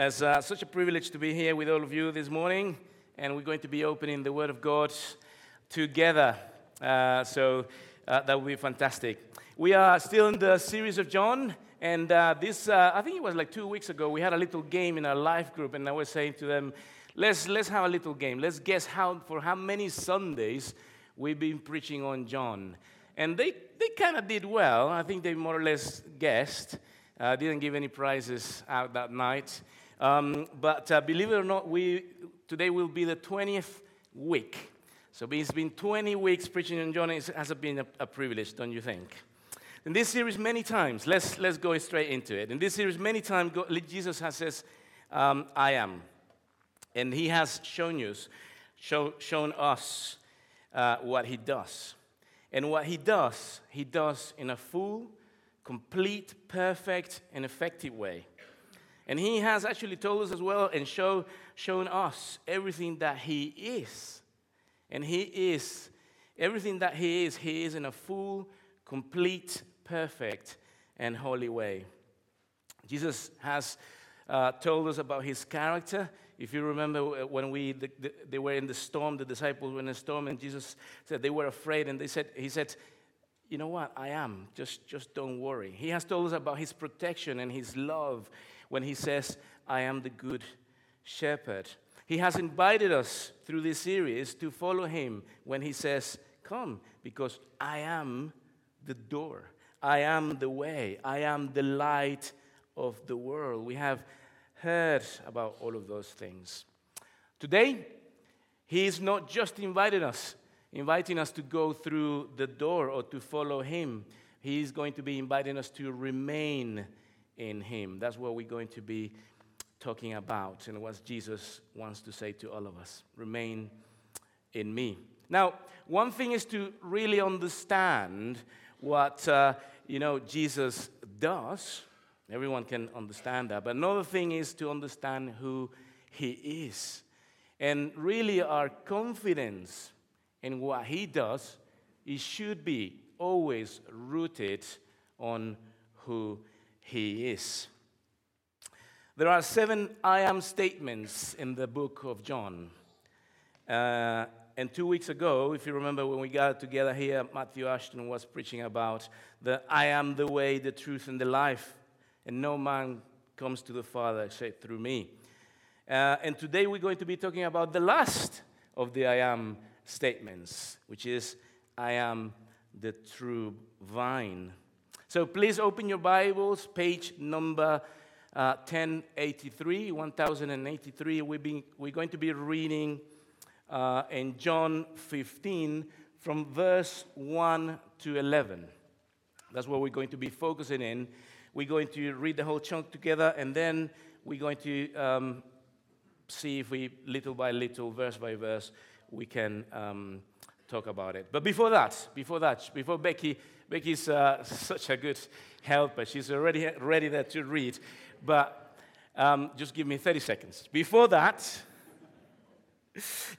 It's uh, such a privilege to be here with all of you this morning, and we're going to be opening the Word of God together. Uh, so uh, that will be fantastic. We are still in the series of John, and uh, this, uh, I think it was like two weeks ago, we had a little game in our life group, and I was saying to them, let's, let's have a little game. Let's guess how, for how many Sundays we've been preaching on John. And they, they kind of did well. I think they more or less guessed. Uh, didn't give any prizes out that night. Um, but uh, believe it or not, we, today will be the 20th week. So it's been 20 weeks preaching on John. It has been a, a privilege, don't you think? In this series, many times, let's, let's go straight into it. In this series, many times, Jesus has says, um, I am. And he has shown us, show, shown us uh, what he does. And what he does, he does in a full, complete, perfect, and effective way. And he has actually told us as well and show, shown us everything that he is. And he is, everything that he is, he is in a full, complete, perfect, and holy way. Jesus has uh, told us about his character. If you remember uh, when we, the, the, they were in the storm, the disciples were in the storm, and Jesus said they were afraid, and they said, he said, you know what, I am. Just, just don't worry. He has told us about his protection and his love when he says, I am the good shepherd. He has invited us through this series to follow him when he says, Come, because I am the door. I am the way. I am the light of the world. We have heard about all of those things. Today, he is not just inviting us, inviting us to go through the door or to follow him. He is going to be inviting us to remain in Him. That's what we're going to be talking about and what Jesus wants to say to all of us remain in me. Now, one thing is to really understand what uh, you know Jesus does. Everyone can understand that. But another thing is to understand who he is. And really our confidence in what he does, it should be always rooted on who he is. There are seven I am statements in the book of John. Uh, and two weeks ago, if you remember when we got together here, Matthew Ashton was preaching about the I am the way, the truth, and the life, and no man comes to the Father except through me. Uh, and today we're going to be talking about the last of the I am statements, which is I am the true vine. So please open your Bibles, page number uh, 1083, 1083. We've been, we're going to be reading uh, in John 15 from verse 1 to 11. That's what we're going to be focusing in. We're going to read the whole chunk together, and then we're going to um, see if we, little by little, verse by verse, we can um, talk about it. But before that, before that, before Becky Becky's uh, such a good helper. She's already ready there to read. But um, just give me 30 seconds. Before that,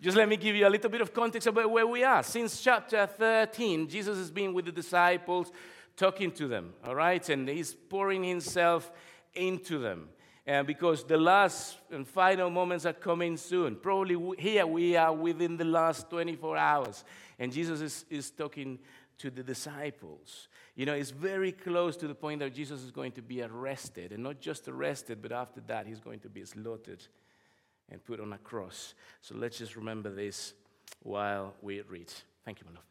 just let me give you a little bit of context about where we are. Since chapter 13, Jesus has been with the disciples, talking to them, all right? And he's pouring himself into them. And because the last and final moments are coming soon. Probably here we are within the last 24 hours. And Jesus is, is talking to the disciples. You know, it's very close to the point that Jesus is going to be arrested, and not just arrested, but after that, he's going to be slaughtered and put on a cross. So let's just remember this while we read. Thank you, my love.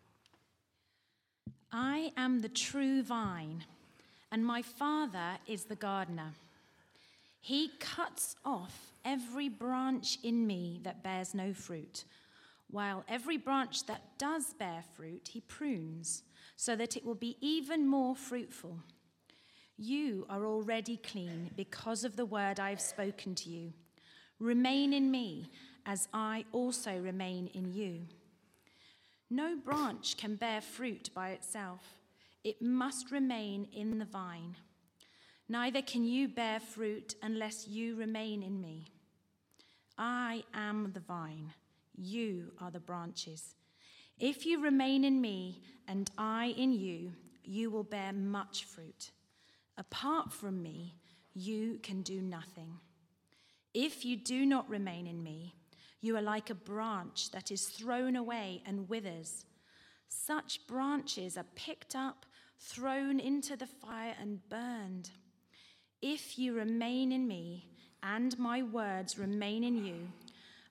I am the true vine, and my Father is the gardener. He cuts off every branch in me that bears no fruit while every branch that does bear fruit, he prunes, so that it will be even more fruitful. You are already clean because of the word I have spoken to you. Remain in me, as I also remain in you. No branch can bear fruit by itself, it must remain in the vine. Neither can you bear fruit unless you remain in me. I am the vine you are the branches. If you remain in me and I in you, you will bear much fruit. Apart from me, you can do nothing. If you do not remain in me, you are like a branch that is thrown away and withers. Such branches are picked up, thrown into the fire, and burned. If you remain in me, and my words remain in you,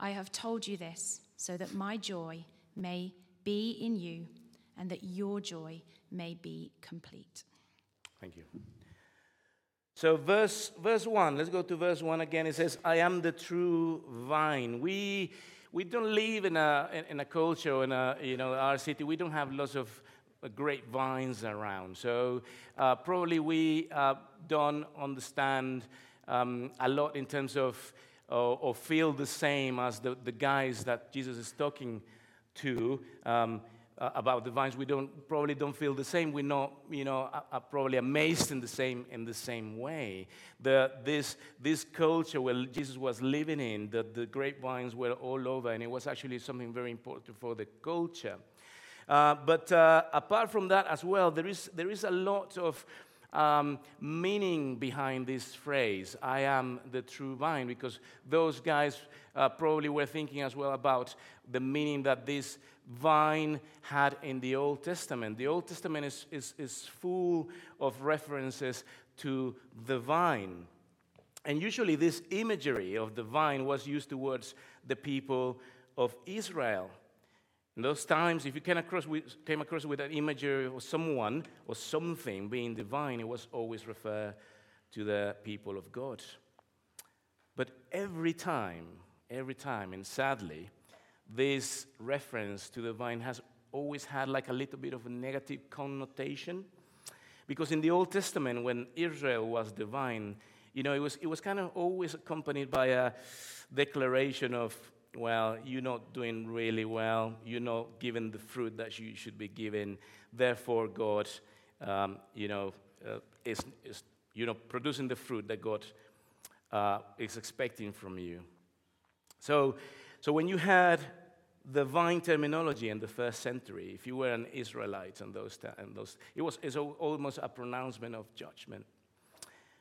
I have told you this so that my joy may be in you and that your joy may be complete. Thank you. So, verse, verse 1, let's go to verse 1 again. It says, I am the true vine. We, we don't live in a, in a culture, in a, you know, our city, we don't have lots of great vines around. So, uh, probably we uh, don't understand um, a lot in terms of, or, or, feel the same as the, the guys that Jesus is talking to. Um, uh, about the vines, we don't probably don't feel the same. We're not, you know, are probably amazed in the same in the same way. The, this this culture where Jesus was living in, the, the grapevines were all over, and it was actually something very important for the culture. Uh, but uh, apart from that as well, there is there is a lot of um, meaning behind this phrase, I am the true vine, because those guys uh, probably were thinking as well about the meaning that this vine had in the Old Testament. The Old Testament is, is, is full of references to the vine. And usually, this imagery of the vine was used towards the people of Israel. In those times, if you came across with, came across with an imagery of someone or something being divine, it was always referred to the people of God. But every time, every time, and sadly, this reference to the vine has always had like a little bit of a negative connotation. Because in the Old Testament, when Israel was divine, you know, it was, it was kind of always accompanied by a declaration of well, you're not doing really well, you're not giving the fruit that you should be giving. Therefore, God, um, you know, uh, is, is, you know, producing the fruit that God uh, is expecting from you. So, so when you had the vine terminology in the first century, if you were an Israelite and those, those it was it's almost a pronouncement of judgment.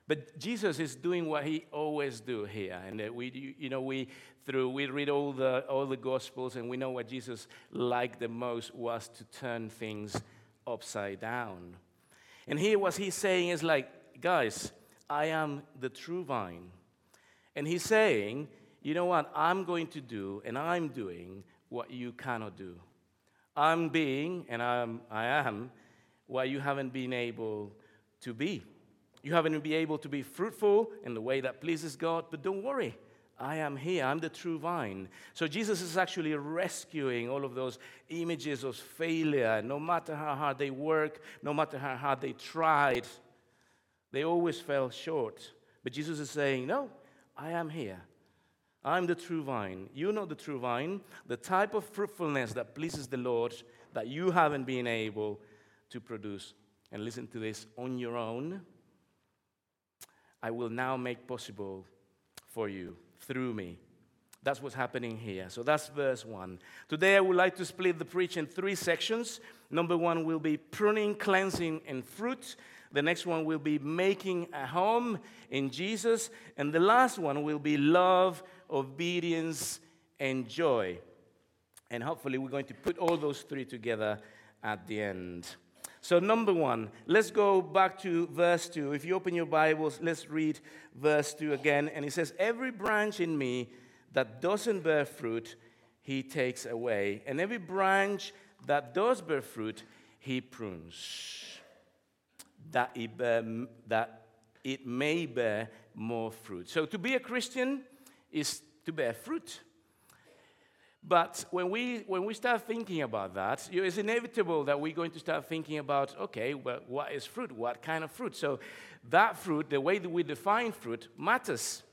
But Jesus is doing what he always do here, and we, you know, we through we read all the all the Gospels, and we know what Jesus liked the most was to turn things upside down. And here, what he's saying is like, guys, I am the true vine, and he's saying, you know what, I'm going to do, and I'm doing what you cannot do. I'm being, and I'm, I am, what you haven't been able to be. You haven't been able to be fruitful in the way that pleases God, but don't worry. I am here. I'm the true vine. So Jesus is actually rescuing all of those images of failure. No matter how hard they work, no matter how hard they tried, they always fell short. But Jesus is saying, No, I am here. I'm the true vine. You know the true vine, the type of fruitfulness that pleases the Lord that you haven't been able to produce. And listen to this on your own I will now make possible for you through me. That's what's happening here. So that's verse 1. Today I would like to split the preach in three sections. Number one will be pruning, cleansing, and fruit. The next one will be making a home in Jesus. And the last one will be love, obedience, and joy. And hopefully, we're going to put all those three together at the end. So, number one, let's go back to verse 2. If you open your Bibles, let's read verse 2 again. And it says, Every branch in me that doesn't bear fruit, he takes away. And every branch that does bear fruit, he prunes, that it, bear, that it may bear more fruit. So, to be a Christian is to bear fruit. But when we, when we start thinking about that, it's inevitable that we're going to start thinking about okay, well, what is fruit? What kind of fruit? So, that fruit, the way that we define fruit, matters.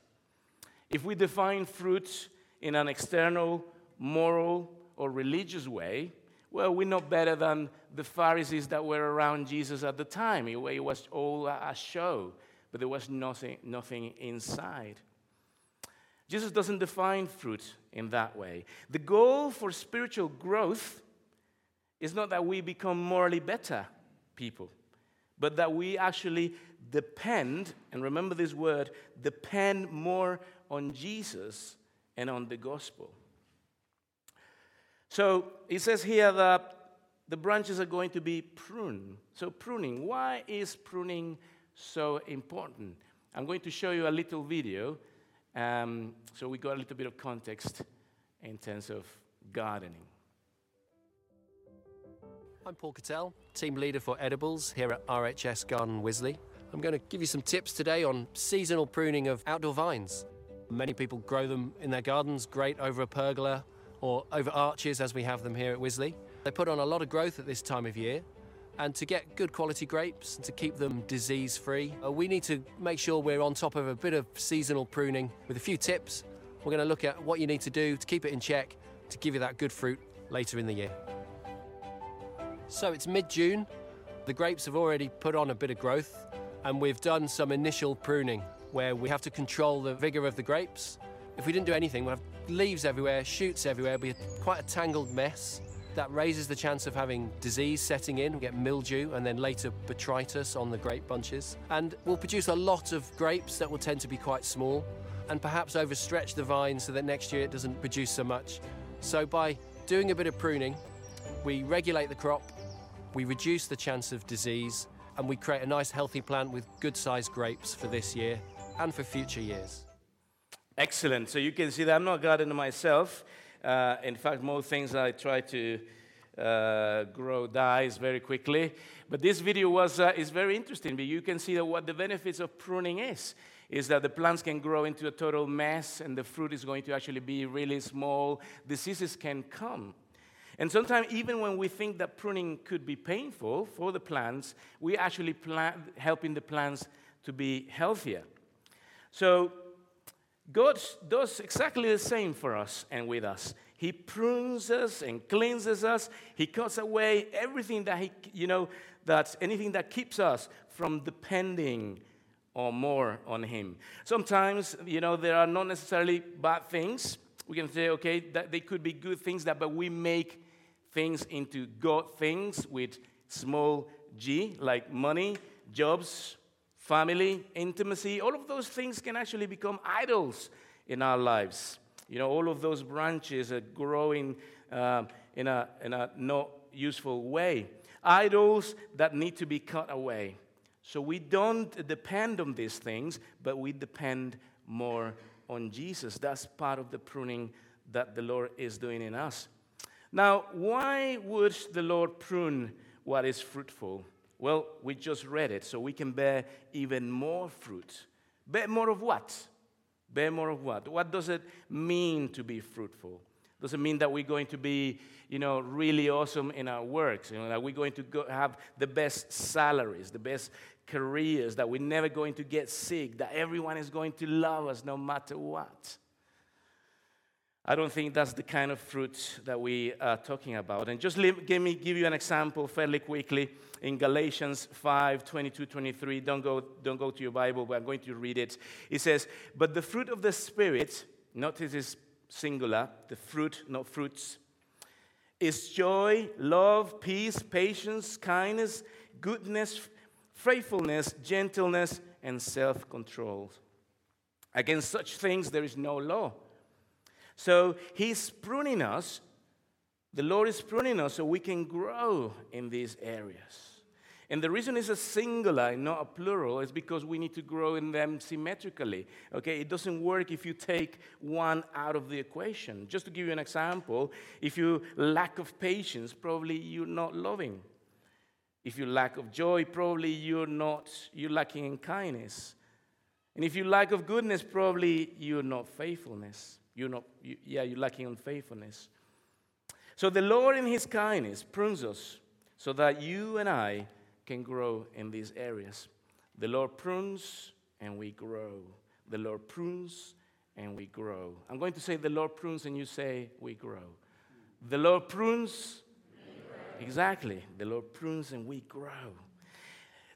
If we define fruit in an external, moral, or religious way, well, we're not better than the Pharisees that were around Jesus at the time. It was all a show, but there was nothing, nothing inside. Jesus doesn't define fruit in that way. The goal for spiritual growth is not that we become morally better people, but that we actually depend, and remember this word, depend more on Jesus and on the gospel. So he says here that the branches are going to be pruned. So, pruning, why is pruning so important? I'm going to show you a little video um, so we got a little bit of context in terms of gardening. I'm Paul Cattell, team leader for edibles here at RHS Garden Wisley. I'm going to give you some tips today on seasonal pruning of outdoor vines. Many people grow them in their gardens, great over a pergola or over arches as we have them here at Wisley. They put on a lot of growth at this time of year, and to get good quality grapes and to keep them disease free, uh, we need to make sure we're on top of a bit of seasonal pruning with a few tips. We're going to look at what you need to do to keep it in check to give you that good fruit later in the year. So it's mid June, the grapes have already put on a bit of growth, and we've done some initial pruning where we have to control the vigour of the grapes. If we didn't do anything, we'd have leaves everywhere, shoots everywhere, be quite a tangled mess. That raises the chance of having disease setting in. We get mildew and then later botrytis on the grape bunches. And we'll produce a lot of grapes that will tend to be quite small and perhaps overstretch the vine so that next year it doesn't produce so much. So by doing a bit of pruning, we regulate the crop, we reduce the chance of disease, and we create a nice healthy plant with good sized grapes for this year and for future years. Excellent. So you can see that I'm not a gardener myself. Uh, in fact, most things I try to uh, grow dies very quickly. But this video was, uh, is very interesting. But you can see that what the benefits of pruning is is that the plants can grow into a total mess and the fruit is going to actually be really small. Diseases can come. And sometimes, even when we think that pruning could be painful for the plants, we actually plant, helping the plants to be healthier. So, God does exactly the same for us and with us. He prunes us and cleanses us. He cuts away everything that he, you know, that's anything that keeps us from depending or more on him. Sometimes, you know, there are not necessarily bad things. We can say, okay, that they could be good things that, but we make things into God things with small g, like money, jobs, family, intimacy, all of those things can actually become idols in our lives. You know, all of those branches are growing uh, in, a, in a not useful way. Idols that need to be cut away. So we don't depend on these things, but we depend more on Jesus. That's part of the pruning that the Lord is doing in us. Now, why would the Lord prune what is fruitful? Well, we just read it, so we can bear even more fruit. Bear more of what? Bear more of what? What does it mean to be fruitful? Does it mean that we're going to be, you know, really awesome in our works? You know, that we're going to go have the best salaries, the best careers, that we're never going to get sick, that everyone is going to love us no matter what? I don't think that's the kind of fruit that we are talking about. And just give me give you an example fairly quickly in Galatians 5 22, 23. Don't go, don't go to your Bible, but I'm going to read it. It says, But the fruit of the Spirit, notice is singular, the fruit, not fruits, is joy, love, peace, patience, kindness, goodness, faithfulness, gentleness, and self control. Against such things there is no law. So he's pruning us. The Lord is pruning us so we can grow in these areas. And the reason it's a singular and not a plural is because we need to grow in them symmetrically. Okay, it doesn't work if you take one out of the equation. Just to give you an example, if you lack of patience, probably you're not loving. If you lack of joy, probably you're not you're lacking in kindness. And if you lack of goodness, probably you're not faithfulness. You're not, you, yeah, you're lacking on faithfulness. So the Lord, in His kindness, prunes us so that you and I can grow in these areas. The Lord prunes and we grow. The Lord prunes and we grow. I'm going to say the Lord prunes, and you say we grow. The Lord prunes. Exactly. The Lord prunes and we grow.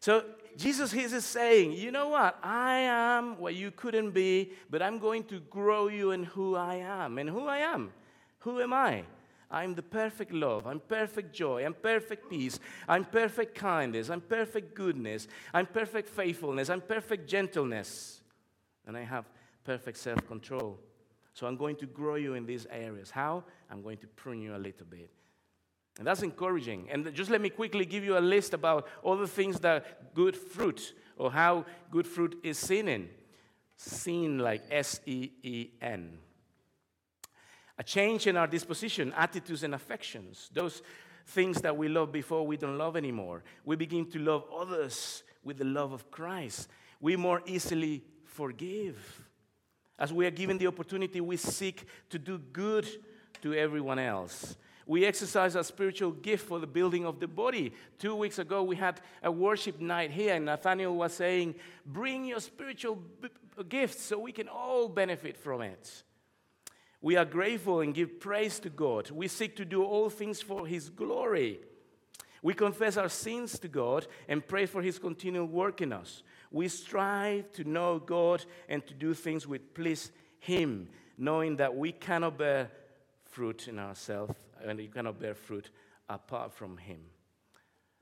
So Jesus is saying, you know what? I am what you couldn't be, but I'm going to grow you in who I am. And who I am? Who am I? I'm the perfect love. I'm perfect joy. I'm perfect peace. I'm perfect kindness. I'm perfect goodness. I'm perfect faithfulness. I'm perfect gentleness. And I have perfect self control. So I'm going to grow you in these areas. How? I'm going to prune you a little bit. And that's encouraging. And just let me quickly give you a list about all the things that good fruit or how good fruit is seen in. Seen like S E E N. A change in our disposition, attitudes, and affections. Those things that we loved before we don't love anymore. We begin to love others with the love of Christ. We more easily forgive. As we are given the opportunity, we seek to do good to everyone else. We exercise our spiritual gift for the building of the body. Two weeks ago, we had a worship night here, and Nathaniel was saying, Bring your spiritual b- gifts so we can all benefit from it. We are grateful and give praise to God. We seek to do all things for His glory. We confess our sins to God and pray for His continual work in us. We strive to know God and to do things which please Him, knowing that we cannot bear fruit in ourselves and you cannot bear fruit apart from Him.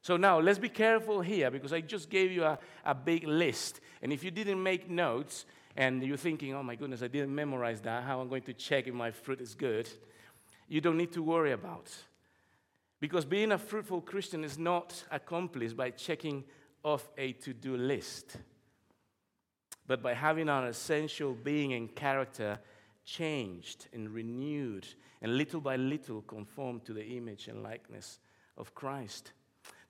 So now let's be careful here because I just gave you a, a big list. And if you didn't make notes and you're thinking, oh my goodness, I didn't memorize that, how I'm going to check if my fruit is good, you don't need to worry about. Because being a fruitful Christian is not accomplished by checking off a to do list, but by having our essential being and character changed and renewed and little by little conformed to the image and likeness of Christ.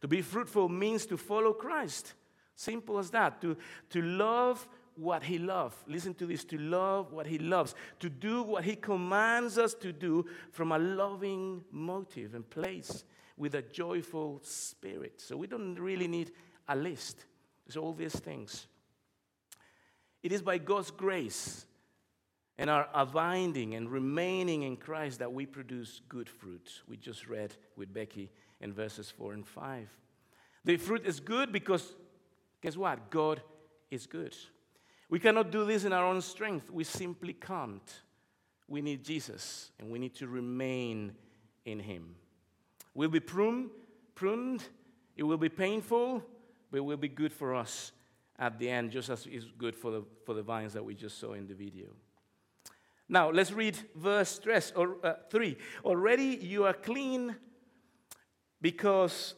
To be fruitful means to follow Christ. Simple as that. To, to love what he loves. Listen to this to love what he loves. To do what he commands us to do from a loving motive and place with a joyful spirit. So we don't really need a list. It's all these things. It is by God's grace and our abiding and remaining in Christ that we produce good fruit. We just read with Becky in verses 4 and 5. The fruit is good because, guess what? God is good. We cannot do this in our own strength. We simply can't. We need Jesus and we need to remain in Him. We'll be pruned, pruned, it will be painful, but it will be good for us at the end, just as it's good for the, for the vines that we just saw in the video. Now, let's read verse stress, or, uh, 3. Already you are clean because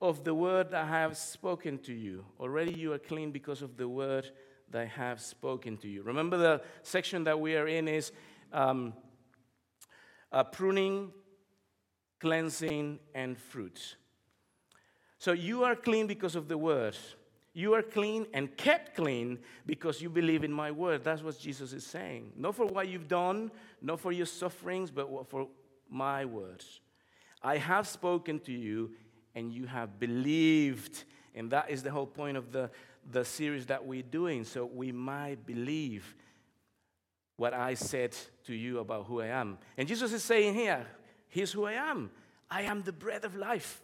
of the word I have spoken to you. Already you are clean because of the word I have spoken to you. Remember, the section that we are in is um, uh, pruning, cleansing, and fruit. So you are clean because of the word. You are clean and kept clean because you believe in my word. That's what Jesus is saying. Not for what you've done, not for your sufferings, but for my words. I have spoken to you and you have believed. And that is the whole point of the, the series that we're doing. So we might believe what I said to you about who I am. And Jesus is saying here, here's who I am. I am the bread of life.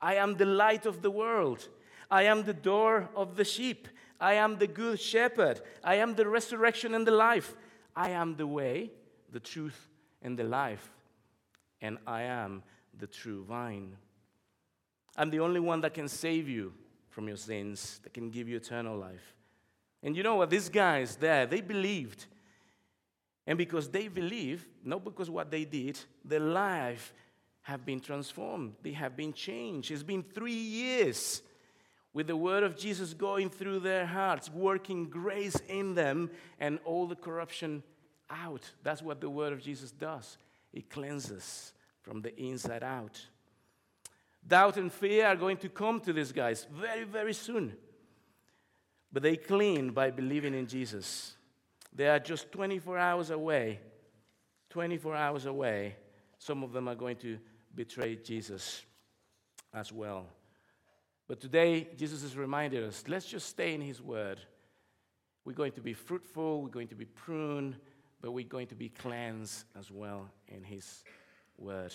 I am the light of the world. I am the door of the sheep. I am the good shepherd. I am the resurrection and the life. I am the way, the truth, and the life. And I am the true vine. I'm the only one that can save you from your sins, that can give you eternal life. And you know what? These guys there, they believed. And because they believe, not because what they did, their life have been transformed. They have been changed. It's been three years with the word of Jesus going through their hearts, working grace in them, and all the corruption out. That's what the word of Jesus does. It cleanses from the inside out. Doubt and fear are going to come to these guys very, very soon. But they clean by believing in Jesus. They are just 24 hours away. 24 hours away. Some of them are going to betray Jesus as well. But today, Jesus is reminding us let's just stay in His Word. We're going to be fruitful, we're going to be pruned, but we're going to be cleansed as well in His Word.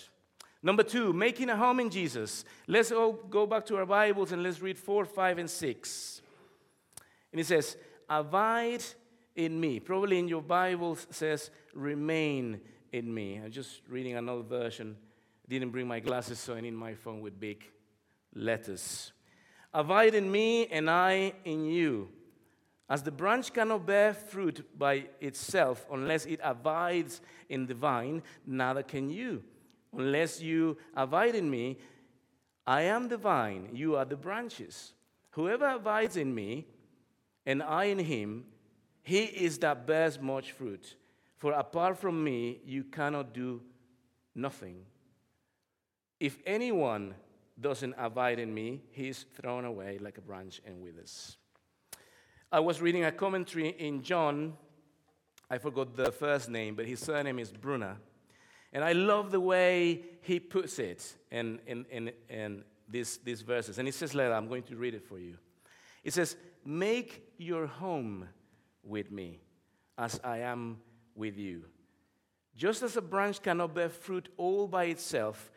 Number two, making a home in Jesus. Let's all go back to our Bibles and let's read 4, 5, and 6. And it says, Abide in me. Probably in your Bible says, Remain in me. I'm just reading another version. Didn't bring my glasses, so I need my phone with big letters. Abide in me, and I in you. As the branch cannot bear fruit by itself unless it abides in the vine, neither can you unless you abide in me. I am the vine, you are the branches. Whoever abides in me, and I in him, he is that bears much fruit. For apart from me, you cannot do nothing. If anyone doesn't abide in me, he is thrown away like a branch and withers. I was reading a commentary in John. I forgot the first name, but his surname is Bruner. And I love the way he puts it in, in, in, in these, these verses. And he says later, I'm going to read it for you. It says, Make your home with me as I am with you. Just as a branch cannot bear fruit all by itself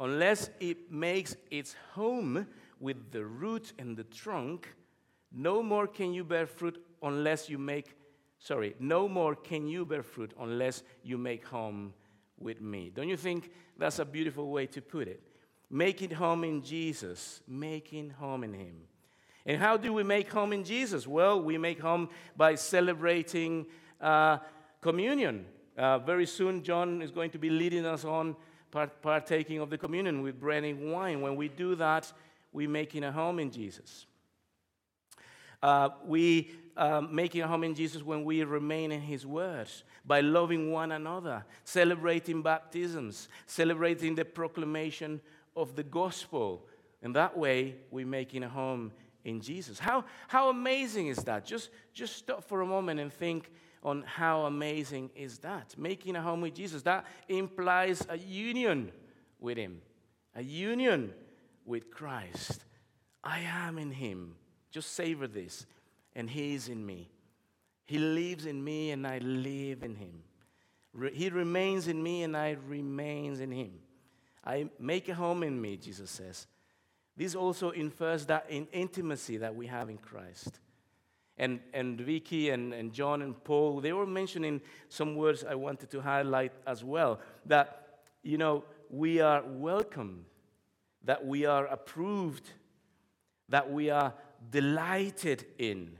unless it makes its home with the root and the trunk, no more can you bear fruit unless you make, sorry, no more can you bear fruit unless you make home with me. Don't you think that's a beautiful way to put it? Making home in Jesus, making home in Him. And how do we make home in Jesus? Well, we make home by celebrating uh, communion. Uh, very soon, John is going to be leading us on part- partaking of the communion with bread and wine. When we do that, we're making a home in Jesus. Uh, we um, making a home in Jesus when we remain in His Word by loving one another, celebrating baptisms, celebrating the proclamation of the gospel. And that way, we're making a home in Jesus. How, how amazing is that? Just, just stop for a moment and think on how amazing is that. Making a home with Jesus, that implies a union with Him, a union with Christ. I am in Him. Just savor this. And He is in me. He lives in me, and I live in Him. Re- he remains in me, and I remains in Him. I make a home in me, Jesus says. This also infers that in intimacy that we have in Christ. And, and Vicky and, and John and Paul, they were mentioning some words I wanted to highlight as well. That, you know, we are welcome, that we are approved, that we are delighted in.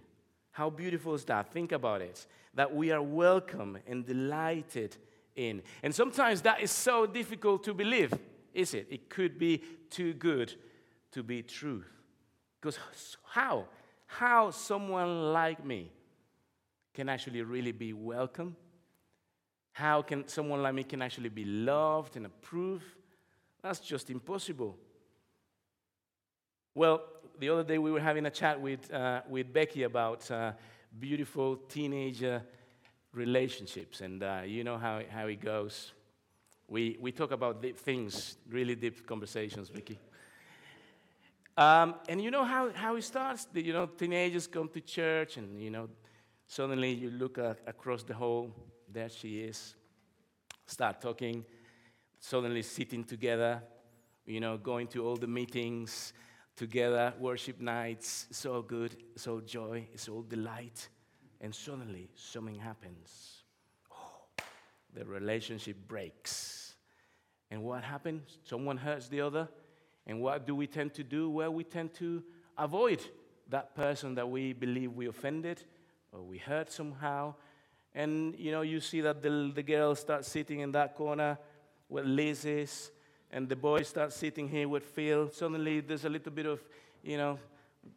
How beautiful is that? Think about it. That we are welcome and delighted in. And sometimes that is so difficult to believe, is it? It could be too good to be true. Because how? How someone like me can actually really be welcome? How can someone like me can actually be loved and approved? That's just impossible. Well, the other day we were having a chat with, uh, with Becky about uh, beautiful teenager relationships, and uh, you know how, how it goes. We, we talk about deep things, really deep conversations, Vicky. Um, and you know how, how it starts? You know, teenagers come to church, and you know, suddenly you look uh, across the hall, there she is, start talking, suddenly sitting together, you know, going to all the meetings, together, worship nights, so good, so joy, so delight. And suddenly something happens. The relationship breaks. And what happens? Someone hurts the other. And what do we tend to do? Well, we tend to avoid that person that we believe we offended or we hurt somehow. And you know, you see that the, the girl starts sitting in that corner where Liz is and the boys start sitting here with Phil, suddenly there's a little bit of, you know,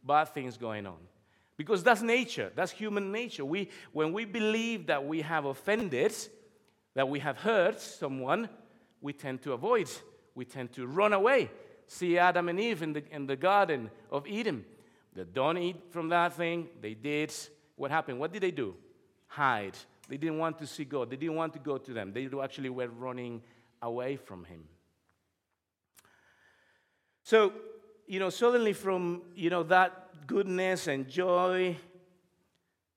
bad things going on. Because that's nature, that's human nature. We, when we believe that we have offended, that we have hurt someone, we tend to avoid, we tend to run away. See Adam and Eve in the, in the Garden of Eden. They don't eat from that thing, they did. What happened? What did they do? Hide. They didn't want to see God, they didn't want to go to them. They actually were running away from Him. So, you know, suddenly from, you know, that goodness and joy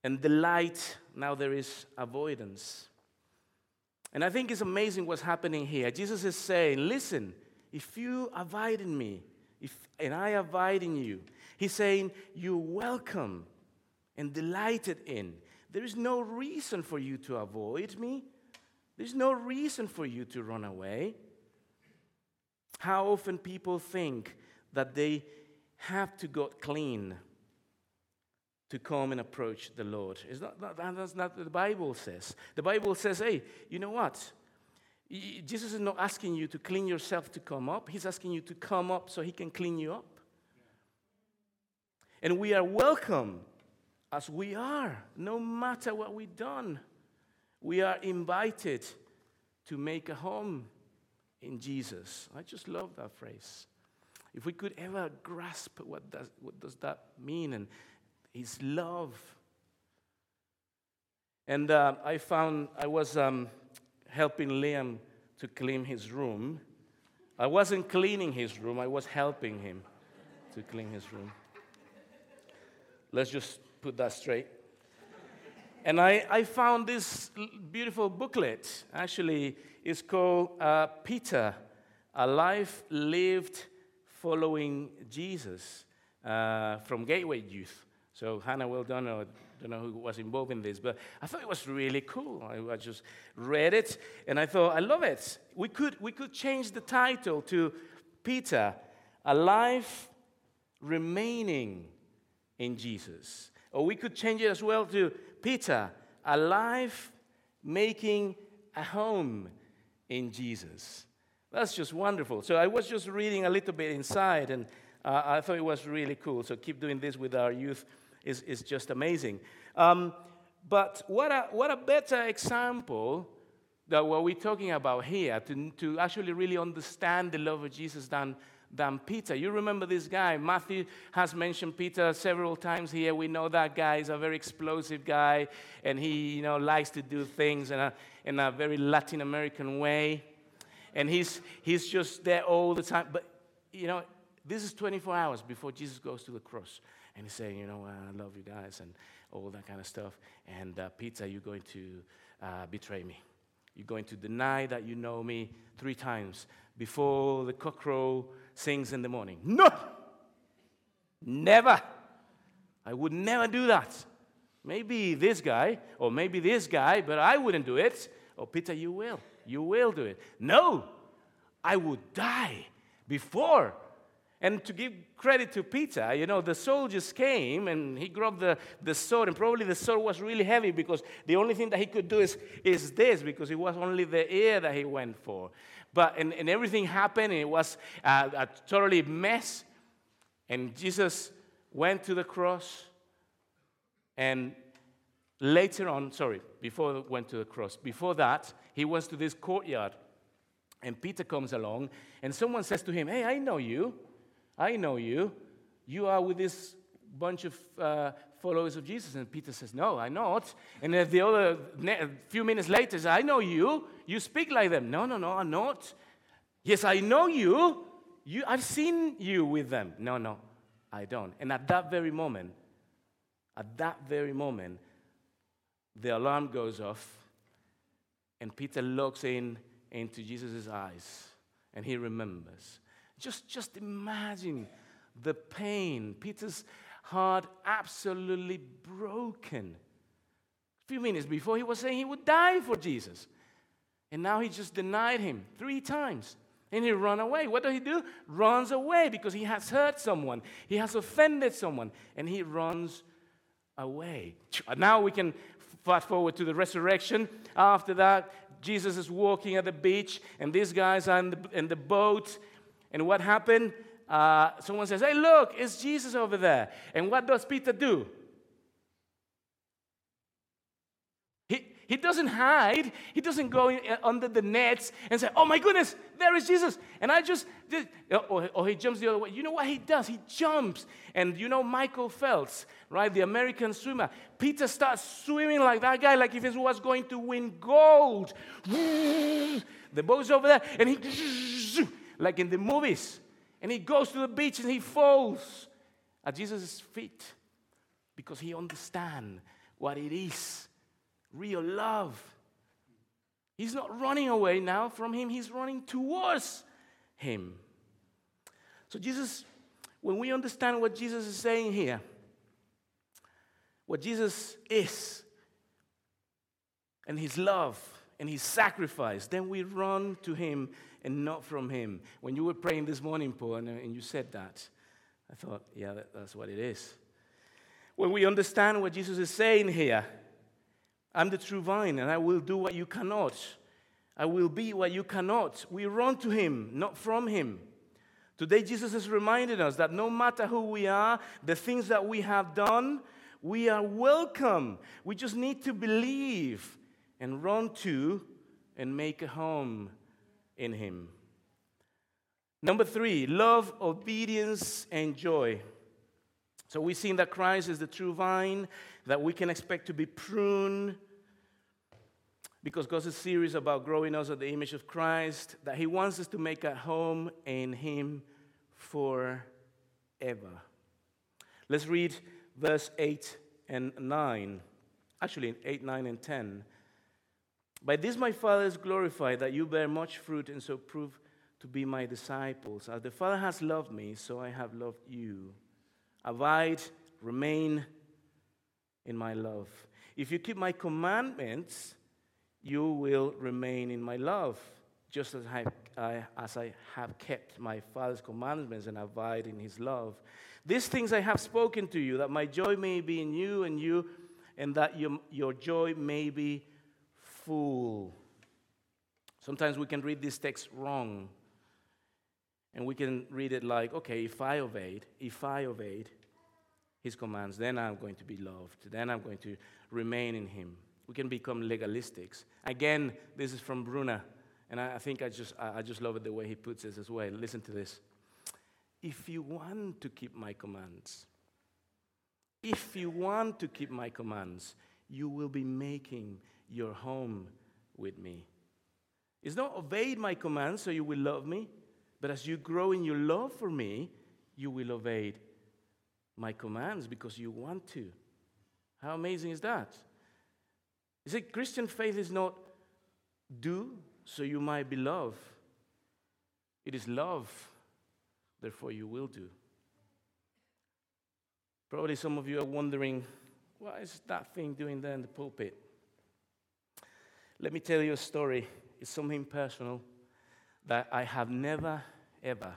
and delight, now there is avoidance. And I think it's amazing what's happening here. Jesus is saying, Listen, if you abide in me, if, and I abide in you, he's saying, You're welcome and delighted in. There is no reason for you to avoid me. There's no reason for you to run away. How often people think that they have to get clean to come and approach the Lord. It's not, that's not what the Bible says. The Bible says, hey, you know what? Jesus is not asking you to clean yourself to come up, He's asking you to come up so He can clean you up. And we are welcome as we are, no matter what we've done. We are invited to make a home in Jesus. I just love that phrase. If we could ever grasp what does, what does that mean and his love. And uh, I found I was um, helping Liam to clean his room. I wasn't cleaning his room, I was helping him to clean his room. Let's just put that straight. And I, I found this beautiful booklet. Actually, it's called uh, Peter, A Life Lived Following Jesus uh, from Gateway Youth. So, Hannah, well done. Don't know who was involved in this, but I thought it was really cool. I, I just read it and I thought, I love it. We could, we could change the title to Peter, A Life Remaining in Jesus. Or we could change it as well to Peter, a life making a home in Jesus. That's just wonderful. So I was just reading a little bit inside, and uh, I thought it was really cool. So keep doing this with our youth is, is just amazing. Um, but what a, what a better example that what we're talking about here to, to actually really understand the love of Jesus than than Peter. You remember this guy. Matthew has mentioned Peter several times here. We know that guy is a very explosive guy, and he you know, likes to do things in a, in a very Latin American way. And he's, he's just there all the time. But, you know, this is 24 hours before Jesus goes to the cross. And he's saying, you know, I love you guys and all that kind of stuff. And uh, Peter, you're going to uh, betray me. You're going to deny that you know me three times before the cockcrow sings in the morning. No! Never. I would never do that. Maybe this guy, or maybe this guy, but I wouldn't do it. Or Peter, you will. You will do it. No, I would die before. And to give credit to Peter, you know, the soldiers came and he grabbed the, the sword, and probably the sword was really heavy because the only thing that he could do is, is this, because it was only the ear that he went for. But, and, and everything happened, and it was a, a totally mess. And Jesus went to the cross, and later on, sorry, before he went to the cross, before that, he went to this courtyard. And Peter comes along, and someone says to him, Hey, I know you. I know you. You are with this bunch of uh, followers of Jesus. And Peter says, No, I'm not. And the other, few minutes later, says, I know you. You speak like them. No, no, no, I'm not. Yes, I know you. you. I've seen you with them. No, no, I don't. And at that very moment, at that very moment, the alarm goes off, and Peter looks in into Jesus' eyes, and he remembers. Just, just imagine the pain. Peter's heart absolutely broken. A few minutes before, he was saying he would die for Jesus. And now he just denied him three times. And he ran away. What does he do? Runs away because he has hurt someone. He has offended someone. And he runs away. Now we can fast forward to the resurrection. After that, Jesus is walking at the beach, and these guys are in the, in the boat. And what happened? uh, someone says, Hey, look, it's Jesus over there. And what does Peter do? He, he doesn't hide. He doesn't go in, uh, under the nets and say, Oh my goodness, there is Jesus. And I just, did, or, or he jumps the other way. You know what he does? He jumps. And you know Michael Phelps, right? The American swimmer. Peter starts swimming like that guy, like if he was going to win gold. The boat's over there, and he, like in the movies. And he goes to the beach and he falls at Jesus' feet because he understands what it is real love. He's not running away now from him, he's running towards him. So, Jesus, when we understand what Jesus is saying here, what Jesus is, and his love and his sacrifice, then we run to him and not from him. When you were praying this morning, Paul, and, uh, and you said that, I thought, yeah, that, that's what it is. When we understand what Jesus is saying here, I'm the true vine, and I will do what you cannot. I will be what you cannot. We run to him, not from him. Today, Jesus has reminded us that no matter who we are, the things that we have done, we are welcome. We just need to believe and run to and make a home in Him. Number three, love, obedience, and joy. So we've seen that Christ is the true vine, that we can expect to be pruned because God's is serious about growing us at the image of Christ, that He wants us to make a home in Him forever. Let's read verse 8 and 9. Actually, 8, 9, and 10. By this my Father is glorified, that you bear much fruit and so prove to be my disciples. As the Father has loved me, so I have loved you. Abide, remain in my love. If you keep my commandments, you will remain in my love, just as I, I, as I have kept my Father's commandments and abide in his love. These things I have spoken to you, that my joy may be in you and you, and that your, your joy may be full. Sometimes we can read this text wrong. And we can read it like, okay, if I obeyed, if I obeyed his commands, then I'm going to be loved. Then I'm going to remain in him. We can become legalistics. Again, this is from Bruner. And I, think I just, I just love it the way he puts this as well. Listen to this. If you want to keep my commands, if you want to keep my commands, you will be making your home with me. It's not obey my commands so you will love me, but as you grow in your love for me, you will obey my commands because you want to. How amazing is that? You see, Christian faith is not do so you might be loved. It is love, therefore you will do. Probably some of you are wondering, what is that thing doing there in the pulpit? Let me tell you a story. It's something personal that I have never, ever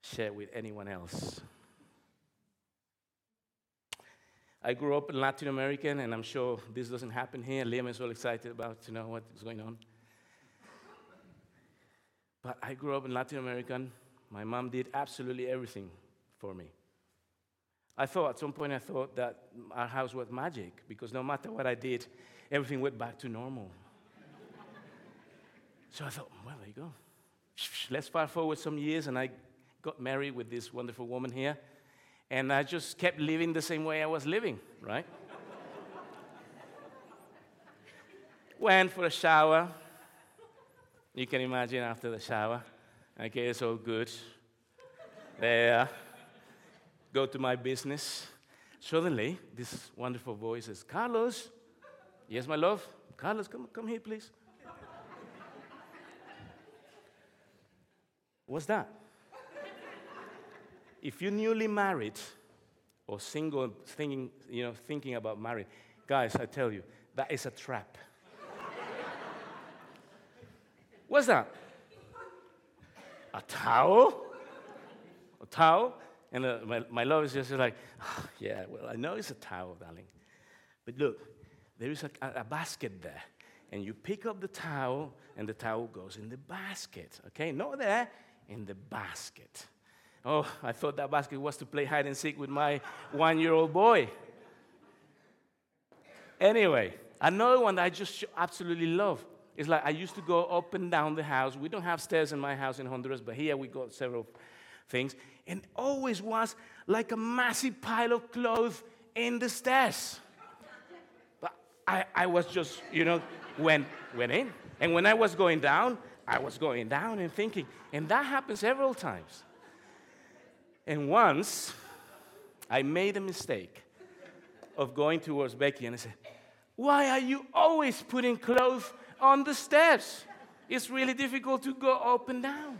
shared with anyone else. I grew up in Latin America, and I'm sure this doesn't happen here. Liam is all excited about to know what's going on. But I grew up in Latin America. My mom did absolutely everything for me. I thought at some point I thought that our house was magic because no matter what I did, everything went back to normal. so I thought, well, there you go. Let's fast forward some years, and I got married with this wonderful woman here. And I just kept living the same way I was living, right? Went for a shower. You can imagine after the shower. Okay, it's all good. There. Go to my business. Suddenly, this wonderful voice says, Carlos. Yes, my love. Carlos, come, come here, please. What's that? if you're newly married or single, thinking, you know, thinking about marriage, guys, I tell you, that is a trap. What's that? A towel? A towel? And uh, my, my love is just like, oh, yeah, well, I know it's a towel, darling. But look, there is a, a basket there. And you pick up the towel, and the towel goes in the basket. Okay? Not there, in the basket. Oh, I thought that basket was to play hide and seek with my one year old boy. Anyway, another one that I just absolutely love is like I used to go up and down the house. We don't have stairs in my house in Honduras, but here we got several things. And always was like a massive pile of clothes in the stairs. But I, I was just, you know, went, went in. And when I was going down, I was going down and thinking. And that happened several times. And once I made a mistake of going towards Becky and I said, Why are you always putting clothes on the steps. It's really difficult to go up and down.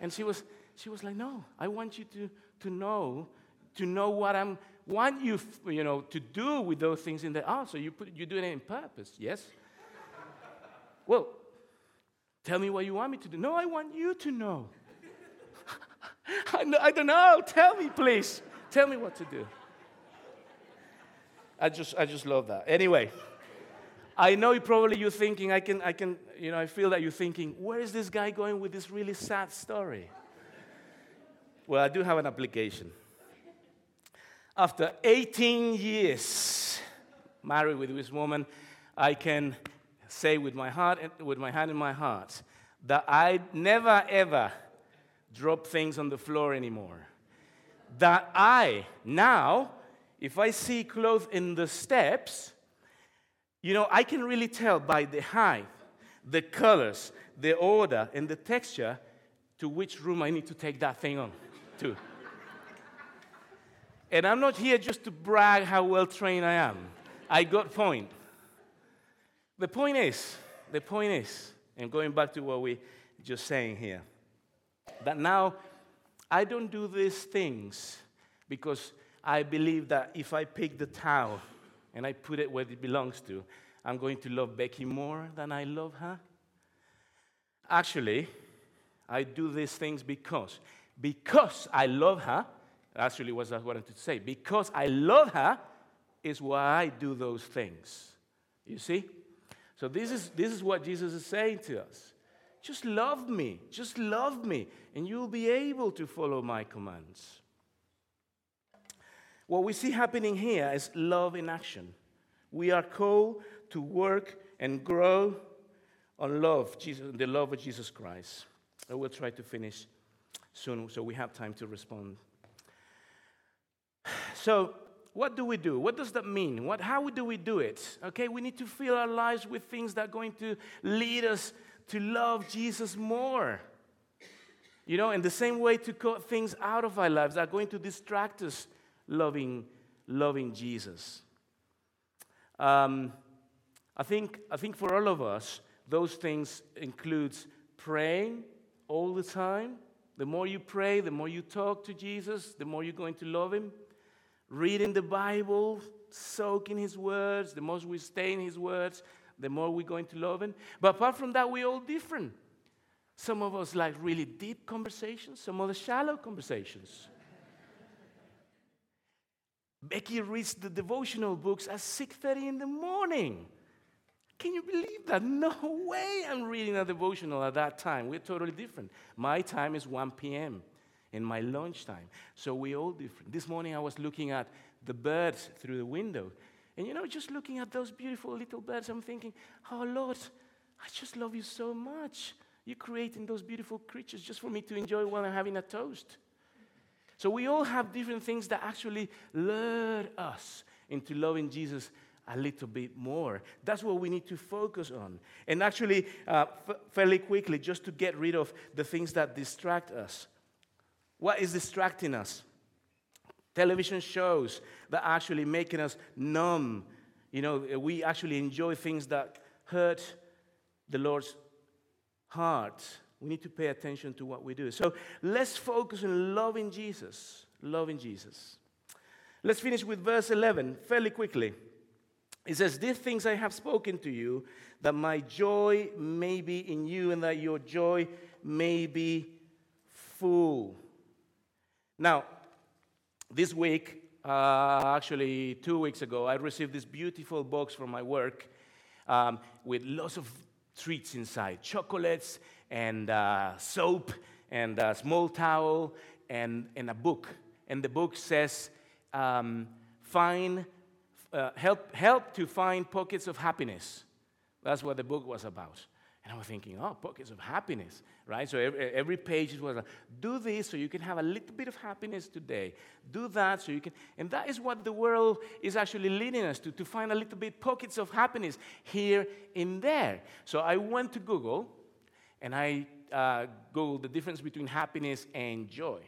And she was, she was like, No, I want you to, to know, to know what I am want you, you know, to do with those things in the oh, so you put, you're doing it in purpose, yes? well, tell me what you want me to do. No, I want you to know. I, I don't know. Tell me, please. Tell me what to do. I just, I just love that. Anyway, I know you probably you're thinking, I can, I can, you know, I feel that you're thinking, where is this guy going with this really sad story? Well, I do have an application. After 18 years married with this woman, I can say with my heart, with my hand in my heart, that I never ever drop things on the floor anymore. That I now if I see clothes in the steps, you know, I can really tell by the height, the colors, the order, and the texture to which room I need to take that thing on and I'm not here just to brag how well trained I am. I got point. The point is, the point is, and going back to what we just saying here, that now I don't do these things because I believe that if I pick the towel and I put it where it belongs to, I'm going to love Becky more than I love her. Actually, I do these things because, because I love her, actually what I wanted to say, because I love her is why I do those things. You see? So this is, this is what Jesus is saying to us. Just love me. Just love me, and you'll be able to follow my commands. What we see happening here is love in action. We are called to work and grow on love, Jesus, the love of Jesus Christ. I will try to finish soon so we have time to respond. So, what do we do? What does that mean? What, how do we do it? Okay, we need to fill our lives with things that are going to lead us to love Jesus more. You know, in the same way to cut things out of our lives that are going to distract us loving, loving Jesus. Um, I, think, I think for all of us, those things includes praying all the time. The more you pray, the more you talk to Jesus, the more you're going to love him. Reading the Bible, soaking his words, the more we stay in his words, the more we're going to love him. But apart from that, we're all different. Some of us like really deep conversations, some other shallow conversations. Becky reads the devotional books at 6:30 in the morning. Can you believe that? No way I'm reading a devotional at that time. We're totally different. My time is 1 p.m. in my lunchtime. So we're all different. This morning I was looking at the birds through the window. And you know, just looking at those beautiful little birds, I'm thinking, oh Lord, I just love you so much. You're creating those beautiful creatures just for me to enjoy while I'm having a toast. So we all have different things that actually lure us into loving Jesus a little bit more. That's what we need to focus on. And actually, uh, f- fairly quickly, just to get rid of the things that distract us. What is distracting us? Television shows that are actually making us numb. You know, we actually enjoy things that hurt the Lord's heart we need to pay attention to what we do. So let's focus on loving Jesus. Loving Jesus. Let's finish with verse 11 fairly quickly. It says, These things I have spoken to you, that my joy may be in you and that your joy may be full. Now, this week, uh, actually two weeks ago, I received this beautiful box from my work um, with lots of treats inside chocolates and uh, soap and a small towel and, and a book. And the book says, um, find, uh, help, help to find pockets of happiness. That's what the book was about. And I was thinking, oh, pockets of happiness, right? So every, every page was, like, do this so you can have a little bit of happiness today. Do that so you can. And that is what the world is actually leading us to, to find a little bit pockets of happiness here and there. So I went to Google and I uh, Googled the difference between happiness and joy.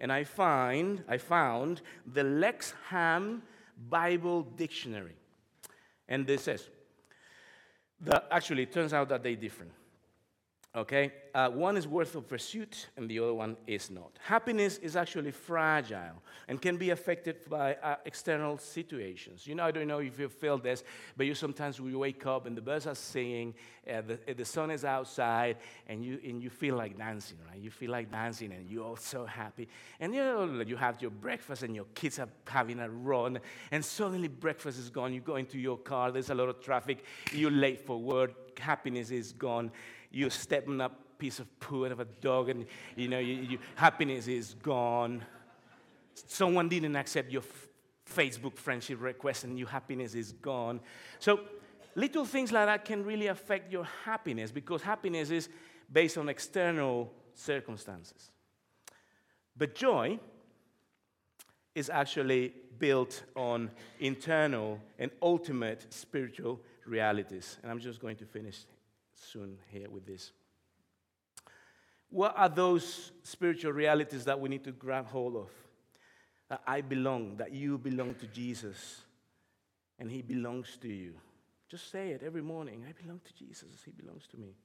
And I, find, I found the Lexham Bible Dictionary. And this says, that actually it turns out that they're different. Okay? Uh, one is worth of pursuit and the other one is not. Happiness is actually fragile and can be affected by uh, external situations. You know, I don't know if you feel this, but you sometimes we wake up and the birds are singing, uh, the, the sun is outside, and you, and you feel like dancing, right? You feel like dancing and you're all so happy. And you know, you have your breakfast and your kids are having a run, and suddenly breakfast is gone. You go into your car, there's a lot of traffic, you're late for work, happiness is gone you step on a piece of poo out of a dog and you know you, you, happiness is gone. Someone didn't accept your f- facebook friendship request and your happiness is gone. So little things like that can really affect your happiness because happiness is based on external circumstances. But joy is actually built on internal and ultimate spiritual realities. And i'm just going to finish soon here with this. What are those spiritual realities that we need to grab hold of? That I belong, that you belong to Jesus, and He belongs to you. Just say it every morning I belong to Jesus, He belongs to me.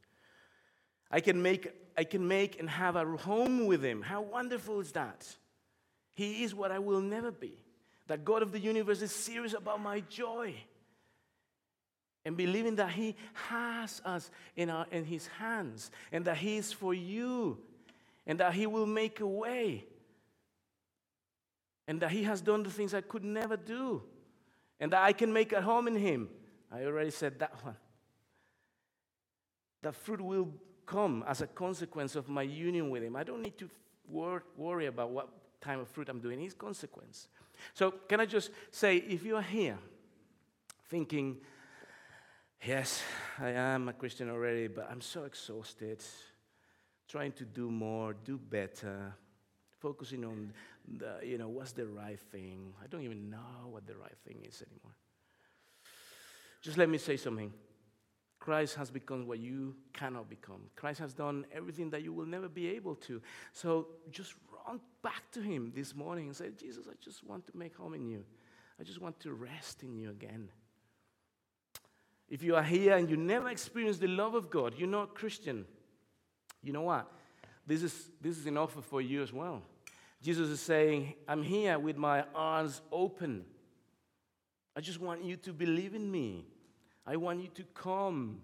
I can make, I can make and have a home with Him. How wonderful is that? He is what I will never be. That God of the universe is serious about my joy and believing that He has us in, our, in His hands and that He is for you and that He will make a way and that He has done the things I could never do and that I can make a home in Him. I already said that one. That fruit will come as a consequence of my union with Him. I don't need to wor- worry about what kind of fruit I'm doing, His consequence. So, can I just say, if you are here thinking, Yes, I am a Christian already, but I'm so exhausted. Trying to do more, do better, focusing on the, you know, what's the right thing. I don't even know what the right thing is anymore. Just let me say something. Christ has become what you cannot become. Christ has done everything that you will never be able to. So just run back to Him this morning and say, Jesus, I just want to make home in you. I just want to rest in you again. If you are here and you never experienced the love of God, you're not Christian. You know what? This is, this is an offer for you as well. Jesus is saying, I'm here with my arms open. I just want you to believe in me. I want you to come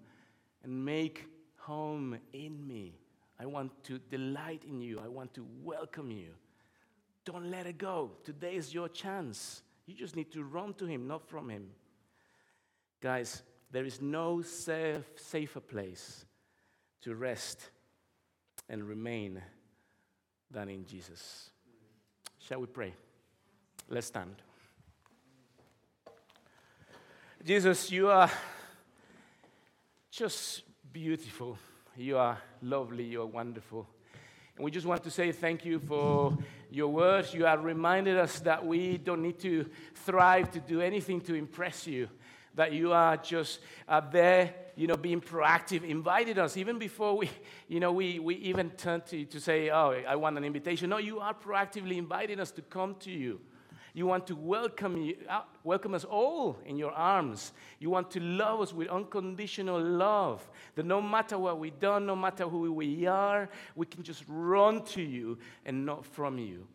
and make home in me. I want to delight in you. I want to welcome you. Don't let it go. Today is your chance. You just need to run to Him, not from Him. Guys, there is no safe, safer place to rest and remain than in Jesus. Shall we pray? Let's stand. Jesus, you are just beautiful. You are lovely. You are wonderful. And we just want to say thank you for your words. You have reminded us that we don't need to thrive to do anything to impress you that you are just uh, there, you know, being proactive, invited us even before we, you know, we, we even turn to, to say, oh, I want an invitation. No, you are proactively inviting us to come to you. You want to welcome, you, uh, welcome us all in your arms. You want to love us with unconditional love. That no matter what we've done, no matter who we are, we can just run to you and not from you.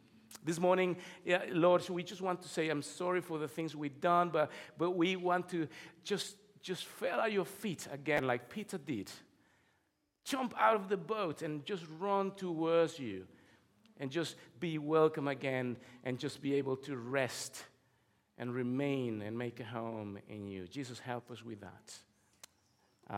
This morning, yeah, Lord, we just want to say, I'm sorry for the things we've done, but, but we want to just, just fall at your feet again, like Peter did. Jump out of the boat and just run towards you and just be welcome again and just be able to rest and remain and make a home in you. Jesus, help us with that.